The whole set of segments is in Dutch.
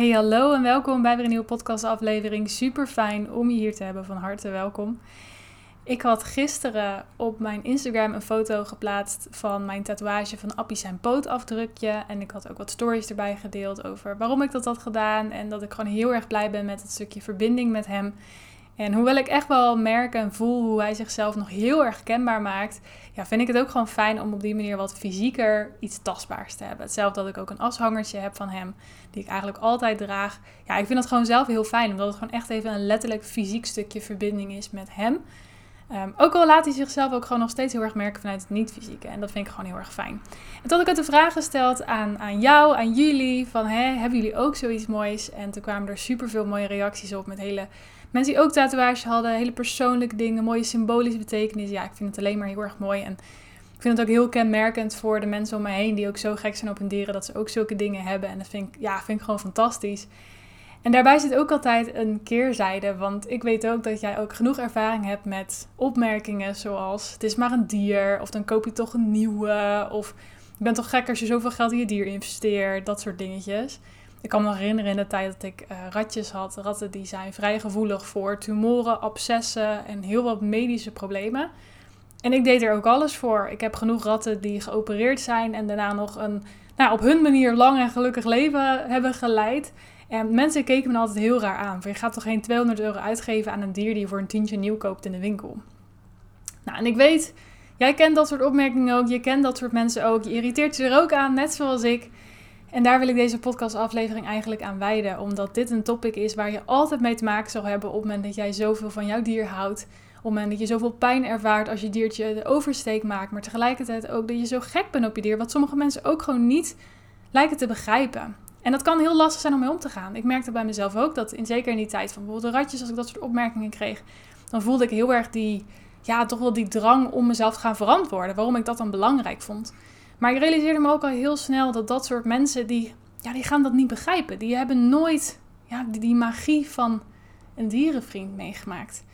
Hey, hallo en welkom bij weer een nieuwe podcastaflevering. Super fijn om je hier te hebben. Van harte welkom. Ik had gisteren op mijn Instagram een foto geplaatst van mijn tatoeage van Appie zijn pootafdrukje. En ik had ook wat stories erbij gedeeld over waarom ik dat had gedaan. En dat ik gewoon heel erg blij ben met het stukje verbinding met hem. En hoewel ik echt wel merk en voel hoe hij zichzelf nog heel erg kenbaar maakt, ja, vind ik het ook gewoon fijn om op die manier wat fysieker iets tastbaars te hebben. Hetzelfde dat ik ook een ashangertje heb van hem, die ik eigenlijk altijd draag. Ja, ik vind dat gewoon zelf heel fijn, omdat het gewoon echt even een letterlijk fysiek stukje verbinding is met hem. Um, ook al laat hij zichzelf ook gewoon nog steeds heel erg merken vanuit het niet-fysieke. En dat vind ik gewoon heel erg fijn. En toen ik ook de vraag gesteld aan, aan jou, aan jullie, van hè, hebben jullie ook zoiets moois? En toen kwamen er super veel mooie reacties op met hele Mensen die ook tatoeages hadden, hele persoonlijke dingen, mooie symbolische betekenis. Ja, ik vind het alleen maar heel erg mooi. En ik vind het ook heel kenmerkend voor de mensen om me heen die ook zo gek zijn op hun dieren, dat ze ook zulke dingen hebben. En dat vind ik, ja, vind ik gewoon fantastisch. En daarbij zit ook altijd een keerzijde, want ik weet ook dat jij ook genoeg ervaring hebt met opmerkingen zoals het is maar een dier, of dan koop je toch een nieuwe, of je bent toch gek als je zoveel geld in je dier investeert, dat soort dingetjes. Ik kan me herinneren in de tijd dat ik uh, ratjes had. Ratten die zijn vrij gevoelig voor tumoren, abscessen en heel wat medische problemen. En ik deed er ook alles voor. Ik heb genoeg ratten die geopereerd zijn en daarna nog een nou, op hun manier lang en gelukkig leven hebben geleid. En mensen keken me altijd heel raar aan. je gaat toch geen 200 euro uitgeven aan een dier die je voor een tientje nieuw koopt in de winkel. Nou, en ik weet, jij kent dat soort opmerkingen ook. Je kent dat soort mensen ook. Je irriteert je er ook aan, net zoals ik. En daar wil ik deze podcastaflevering eigenlijk aan wijden, omdat dit een topic is waar je altijd mee te maken zal hebben op het moment dat jij zoveel van jouw dier houdt. Op het moment dat je zoveel pijn ervaart als je diertje de oversteek maakt, maar tegelijkertijd ook dat je zo gek bent op je dier, wat sommige mensen ook gewoon niet lijken te begrijpen. En dat kan heel lastig zijn om mee om te gaan. Ik merkte bij mezelf ook dat, in, zeker in die tijd van bijvoorbeeld de ratjes, als ik dat soort opmerkingen kreeg, dan voelde ik heel erg die, ja, toch wel die drang om mezelf te gaan verantwoorden. Waarom ik dat dan belangrijk vond. Maar ik realiseerde me ook al heel snel dat dat soort mensen, die, ja, die gaan dat niet begrijpen. Die hebben nooit ja, die, magie van een dierenvriend meegemaakt.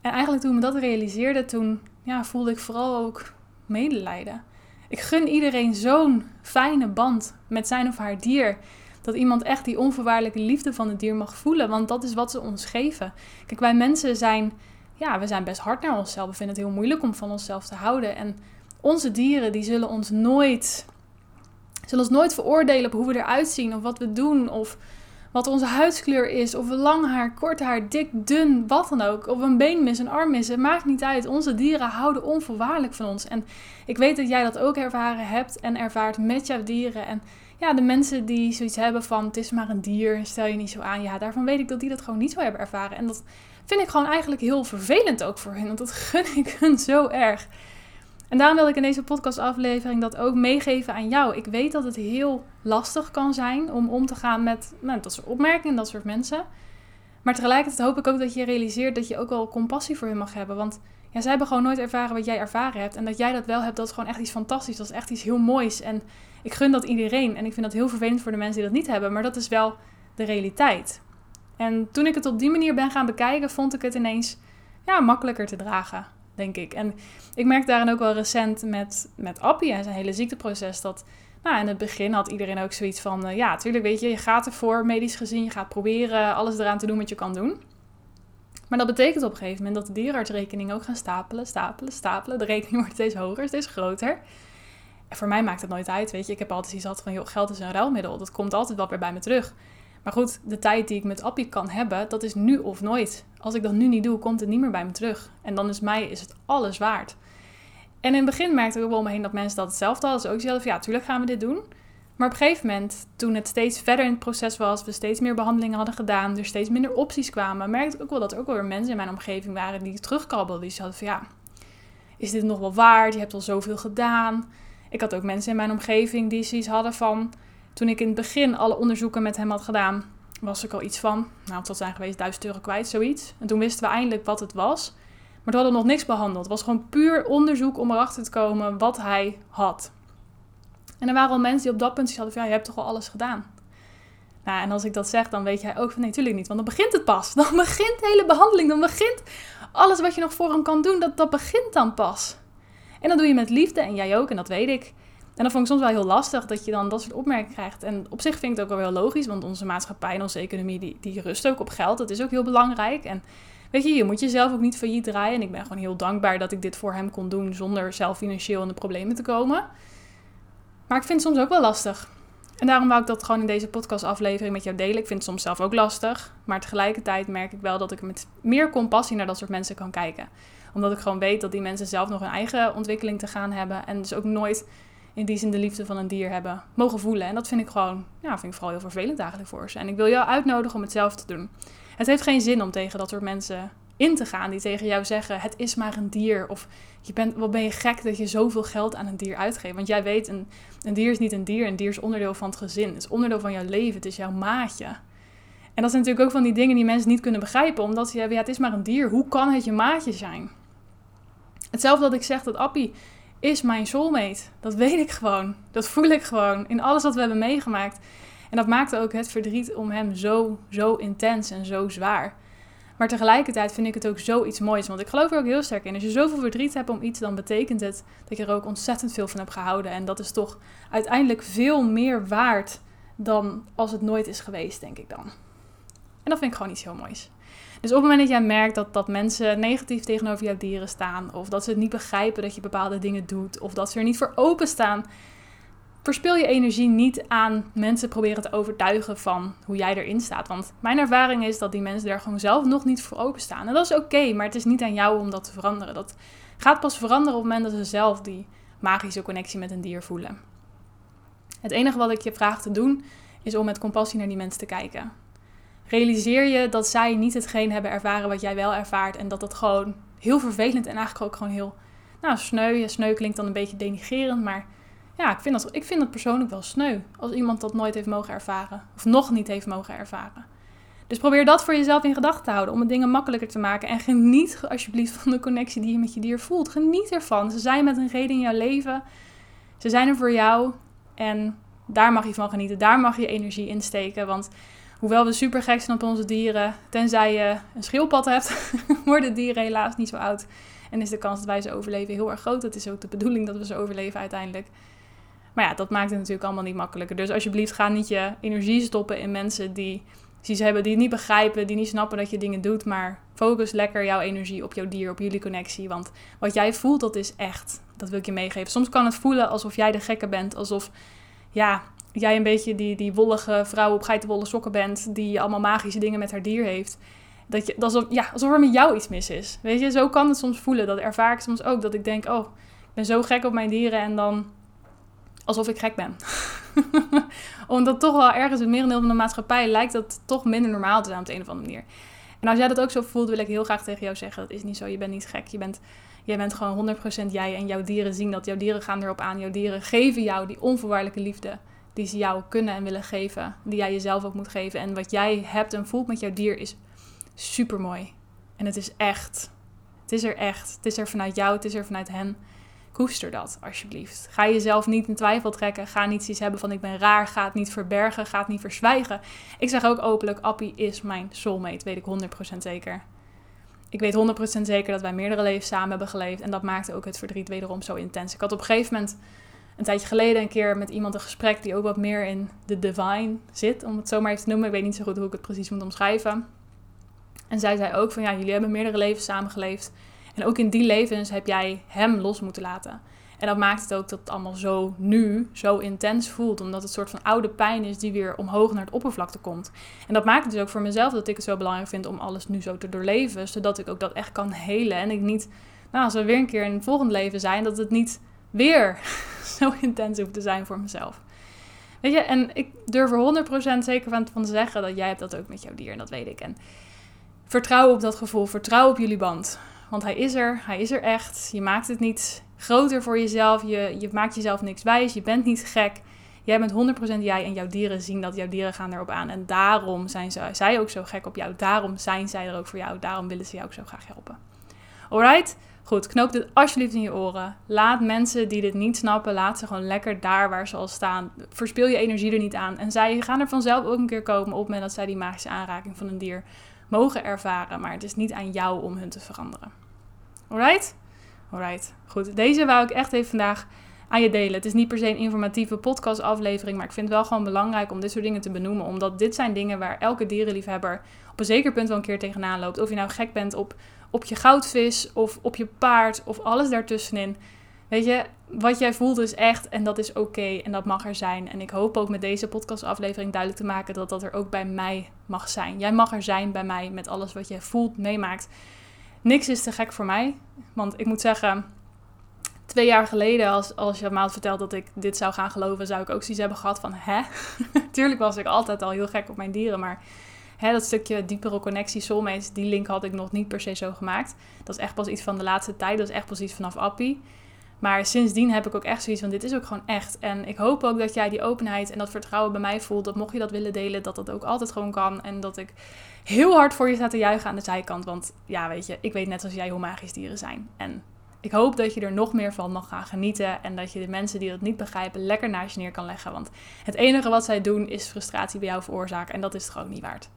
En eigenlijk toen ik me dat realiseerde, toen ja, voelde ik vooral ook medelijden. Ik gun iedereen zo'n fijne band met zijn of haar dier. Dat iemand echt die onvoorwaardelijke liefde van het dier mag voelen. Want dat is wat ze ons geven. Kijk, wij mensen zijn, ja, we zijn best hard naar onszelf. We vinden het heel moeilijk om van onszelf te houden. En onze dieren die zullen ons nooit, zullen ons nooit veroordelen op hoe we eruit zien of wat we doen of wat onze huidskleur is, of we lang haar, kort haar, dik, dun, wat dan ook, of een been missen, een arm missen, maakt niet uit. Onze dieren houden onvoorwaardelijk van ons. En ik weet dat jij dat ook ervaren hebt en ervaart met jouw dieren. En ja, de mensen die zoiets hebben van het is maar een dier, stel je niet zo aan. Ja, daarvan weet ik dat die dat gewoon niet zo hebben ervaren. En dat vind ik gewoon eigenlijk heel vervelend ook voor hen, want dat gun ik hun zo erg. En daarom wil ik in deze podcastaflevering dat ook meegeven aan jou. Ik weet dat het heel lastig kan zijn om om te gaan met nou, dat soort opmerkingen, dat soort mensen. Maar tegelijkertijd hoop ik ook dat je realiseert dat je ook wel compassie voor hen mag hebben. Want ja, zij hebben gewoon nooit ervaren wat jij ervaren hebt. En dat jij dat wel hebt, dat is gewoon echt iets fantastisch. Dat is echt iets heel moois. En ik gun dat iedereen. En ik vind dat heel vervelend voor de mensen die dat niet hebben. Maar dat is wel de realiteit. En toen ik het op die manier ben gaan bekijken, vond ik het ineens ja, makkelijker te dragen denk ik. En ik merk daarin ook wel recent met, met Appie en zijn hele ziekteproces dat... Nou, in het begin had iedereen ook zoiets van... Uh, ja, natuurlijk, weet je, je gaat ervoor, medisch gezien. Je gaat proberen alles eraan te doen wat je kan doen. Maar dat betekent op een gegeven moment dat de dierenartsrekeningen ook gaan stapelen, stapelen, stapelen. De rekening wordt steeds hoger, steeds groter. En voor mij maakt het nooit uit, weet je. Ik heb altijd iets gehad van, joh, geld is een ruilmiddel. Dat komt altijd wel weer bij me terug. Maar goed, de tijd die ik met Appie kan hebben, dat is nu of nooit. Als ik dat nu niet doe, komt het niet meer bij me terug. En dan is mij is het alles waard. En in het begin merkte ik ook wel om me dat mensen dat hetzelfde hadden. Dus ook zelf, ja, tuurlijk gaan we dit doen. Maar op een gegeven moment, toen het steeds verder in het proces was, we steeds meer behandelingen hadden gedaan, er steeds minder opties kwamen, merkte ik ook wel dat er ook wel weer mensen in mijn omgeving waren die terugkabbelden. Die hadden van ja, is dit nog wel waard? Je hebt al zoveel gedaan. Ik had ook mensen in mijn omgeving die zoiets hadden van, toen ik in het begin alle onderzoeken met hem had gedaan, was ik al iets van, nou het zijn geweest 1000 euro kwijt, zoiets. En toen wisten we eindelijk wat het was. Maar we hadden nog niks behandeld. Het was gewoon puur onderzoek om erachter te komen wat hij had. En er waren al mensen die op dat punt hadden van, ja, je hebt toch al alles gedaan. Nou, en als ik dat zeg, dan weet jij ook van, nee, natuurlijk niet. Want dan begint het pas. Dan begint de hele behandeling. Dan begint alles wat je nog voor hem kan doen, dat, dat begint dan pas. En dat doe je met liefde, en jij ook, en dat weet ik. En dat vond ik soms wel heel lastig, dat je dan dat soort opmerkingen krijgt. En op zich vind ik het ook wel heel logisch, want onze maatschappij en onze economie, die, die rust ook op geld. Dat is ook heel belangrijk. En weet je, je moet jezelf ook niet failliet draaien. En ik ben gewoon heel dankbaar dat ik dit voor hem kon doen, zonder zelf financieel in de problemen te komen. Maar ik vind het soms ook wel lastig. En daarom wou ik dat gewoon in deze podcastaflevering met jou delen. Ik vind het soms zelf ook lastig. Maar tegelijkertijd merk ik wel dat ik met meer compassie naar dat soort mensen kan kijken. Omdat ik gewoon weet dat die mensen zelf nog een eigen ontwikkeling te gaan hebben. En dus ook nooit in die zin de liefde van een dier hebben mogen voelen. En dat vind ik gewoon, ja, vind ik vooral heel vervelend eigenlijk voor ze. En ik wil jou uitnodigen om het zelf te doen. Het heeft geen zin om tegen dat soort mensen in te gaan die tegen jou zeggen: het is maar een dier. Of je bent, wat ben je gek dat je zoveel geld aan een dier uitgeeft. Want jij weet, een, een dier is niet een dier. Een dier is onderdeel van het gezin. Het is onderdeel van jouw leven. Het is jouw maatje. En dat zijn natuurlijk ook van die dingen die mensen niet kunnen begrijpen. Omdat ze hebben, ja, het is maar een dier. Hoe kan het je maatje zijn? Hetzelfde dat ik zeg dat Appie is mijn soulmate. Dat weet ik gewoon. Dat voel ik gewoon in alles wat we hebben meegemaakt. En dat maakte ook het verdriet om hem zo, zo intens en zo zwaar. Maar tegelijkertijd vind ik het ook zoiets moois. Want ik geloof er ook heel sterk in. Als je zoveel verdriet hebt om iets, dan betekent het dat je er ook ontzettend veel van hebt gehouden. En dat is toch uiteindelijk veel meer waard dan als het nooit is geweest, denk ik dan. En dat vind ik gewoon iets heel moois. Dus op het moment dat jij merkt dat, dat mensen negatief tegenover jouw dieren staan, of dat ze het niet begrijpen dat je bepaalde dingen doet, of dat ze er niet voor openstaan, verspil je energie niet aan mensen proberen te overtuigen van hoe jij erin staat. Want mijn ervaring is dat die mensen daar gewoon zelf nog niet voor openstaan. En dat is oké, maar het is niet aan jou om dat te veranderen. Dat gaat pas veranderen op het moment dat ze zelf die magische connectie met een dier voelen. Het enige wat ik je vraag te doen, is om met compassie naar die mensen te kijken. Realiseer je dat zij niet hetgeen hebben ervaren wat jij wel ervaart. En dat dat gewoon heel vervelend en eigenlijk ook gewoon heel nou, sneu. Sneu klinkt dan een beetje denigerend, maar ja, ik vind, dat, ik vind dat persoonlijk wel sneu. Als iemand dat nooit heeft mogen ervaren. Of nog niet heeft mogen ervaren. Dus probeer dat voor jezelf in gedachten te houden. Om het dingen makkelijker te maken. En geniet alsjeblieft van de connectie die je met je dier voelt. Geniet ervan. Ze zijn met een reden in jouw leven. Ze zijn er voor jou. En daar mag je van genieten. Daar mag je energie in steken. Want hoewel we super gek zijn op onze dieren. Tenzij je een schildpad hebt. worden dieren helaas niet zo oud. En is de kans dat wij ze overleven heel erg groot. Dat is ook de bedoeling dat we ze overleven uiteindelijk. Maar ja, dat maakt het natuurlijk allemaal niet makkelijker. Dus alsjeblieft, ga niet je energie stoppen in mensen die iets hebben, die niet begrijpen, die niet snappen dat je dingen doet. Maar focus lekker jouw energie op jouw dier, op jullie connectie. Want wat jij voelt, dat is echt. Dat wil ik je meegeven. Soms kan het voelen alsof jij de gekke bent. Alsof, ja, jij een beetje die, die wollige vrouw op geitenwolle sokken bent. Die allemaal magische dingen met haar dier heeft. Dat je, alsof, ja, alsof er met jou iets mis is. Weet je, zo kan het soms voelen. Dat ervaar ik soms ook. Dat ik denk, oh, ik ben zo gek op mijn dieren. En dan alsof ik gek ben. Omdat toch wel ergens het merendeel van de maatschappij lijkt dat toch minder normaal te zijn op de een of andere manier. En als jij dat ook zo voelt, wil ik heel graag tegen jou zeggen: dat is niet zo. Je bent niet gek. Je bent, jij bent gewoon 100% jij. En jouw dieren zien dat. Jouw dieren gaan erop aan. Jouw dieren geven jou die onvoorwaardelijke liefde. Die ze jou kunnen en willen geven. Die jij jezelf ook moet geven. En wat jij hebt en voelt met jouw dier is super mooi. En het is echt. Het is er echt. Het is er vanuit jou. Het is er vanuit hen. Koester dat alsjeblieft. Ga jezelf niet in twijfel trekken. Ga niet iets hebben van ik ben raar. Ga het niet verbergen. Ga het niet verzwijgen. Ik zeg ook openlijk, Appie is mijn soulmate. Weet ik 100% zeker. Ik weet 100% zeker dat wij meerdere levens samen hebben geleefd. En dat maakte ook het verdriet wederom zo intens. Ik had op een gegeven moment een tijdje geleden een keer met iemand een gesprek die ook wat meer in de divine zit. Om het zo maar even te noemen. Ik weet niet zo goed hoe ik het precies moet omschrijven. En zij zei ook van ja, jullie hebben meerdere levens samen geleefd. En ook in die levens heb jij hem los moeten laten. En dat maakt het ook dat het allemaal zo nu, zo intens voelt. Omdat het een soort van oude pijn is die weer omhoog naar het oppervlakte komt. En dat maakt het dus ook voor mezelf dat ik het zo belangrijk vind om alles nu zo te doorleven. Zodat ik ook dat echt kan helen. En ik niet, nou als we weer een keer in het volgende leven zijn, dat het niet weer zo intens hoeft te zijn voor mezelf. Weet je, en ik durf er 100% zeker van te zeggen dat jij hebt dat ook met jouw dier. En dat weet ik. En vertrouw op dat gevoel. Vertrouw op jullie band. Want hij is er, hij is er echt. Je maakt het niet groter voor jezelf. Je, je maakt jezelf niks wijs. Je bent niet gek. Jij bent 100% jij en jouw dieren zien dat jouw dieren gaan erop aan. En daarom zijn ze, zij ook zo gek op jou. Daarom zijn zij er ook voor jou. Daarom willen ze jou ook zo graag helpen. Alright? Goed, knoop dit alsjeblieft in je oren. Laat mensen die dit niet snappen, laat ze gewoon lekker daar waar ze al staan. Verspil je energie er niet aan. En zij gaan er vanzelf ook een keer komen op moment dat zij die magische aanraking van een dier mogen ervaren. Maar het is niet aan jou om hun te veranderen. Alright? Alright. Goed, deze wou ik echt even vandaag aan je delen. Het is niet per se een informatieve podcastaflevering, maar ik vind het wel gewoon belangrijk om dit soort dingen te benoemen. Omdat dit zijn dingen waar elke dierenliefhebber op een zeker punt wel een keer tegenaan loopt. Of je nou gek bent op, op je goudvis of op je paard of alles daartussenin. Weet je, wat jij voelt is echt en dat is oké en dat mag er zijn. En ik hoop ook met deze podcastaflevering duidelijk te maken dat dat er ook bij mij mag zijn. Jij mag er zijn bij mij met alles wat je voelt, meemaakt. Niks is te gek voor mij. Want ik moet zeggen, twee jaar geleden, als, als je me had verteld dat ik dit zou gaan geloven, zou ik ook zoiets hebben gehad van, hè? Tuurlijk was ik altijd al heel gek op mijn dieren, maar hè, dat stukje diepere connectie, soulmates, die link had ik nog niet per se zo gemaakt. Dat is echt pas iets van de laatste tijd, dat is echt pas iets vanaf Appie. Maar sindsdien heb ik ook echt zoiets van, dit is ook gewoon echt. En ik hoop ook dat jij die openheid en dat vertrouwen bij mij voelt. Dat mocht je dat willen delen, dat dat ook altijd gewoon kan. En dat ik heel hard voor je sta te juichen aan de zijkant. Want ja, weet je, ik weet net als jij hoe magisch dieren zijn. En ik hoop dat je er nog meer van mag gaan genieten. En dat je de mensen die dat niet begrijpen lekker naast je neer kan leggen. Want het enige wat zij doen is frustratie bij jou veroorzaken. En dat is het gewoon niet waard.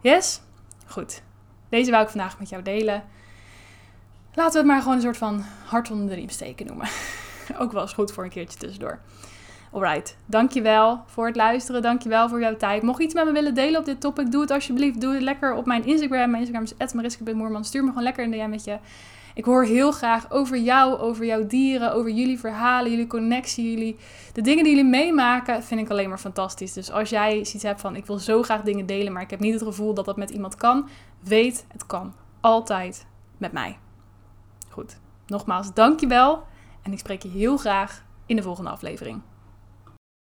Yes? Goed. Deze wou ik vandaag met jou delen. Laten we het maar gewoon een soort van hart onder de riem steken noemen. Ook wel eens goed voor een keertje tussendoor. Alright, dankjewel voor het luisteren. Dankjewel voor jouw tijd. Mocht je iets met me willen delen op dit topic, doe het alsjeblieft. Doe het lekker op mijn Instagram. Mijn Instagram is @mariska.moerman. Stuur me gewoon lekker een DM met je. Ik hoor heel graag over jou, over jouw dieren, over jullie verhalen, jullie connectie, jullie, de dingen die jullie meemaken, vind ik alleen maar fantastisch. Dus als jij iets hebt van ik wil zo graag dingen delen, maar ik heb niet het gevoel dat dat met iemand kan, weet het kan altijd met mij. Goed, nogmaals dankjewel en ik spreek je heel graag in de volgende aflevering.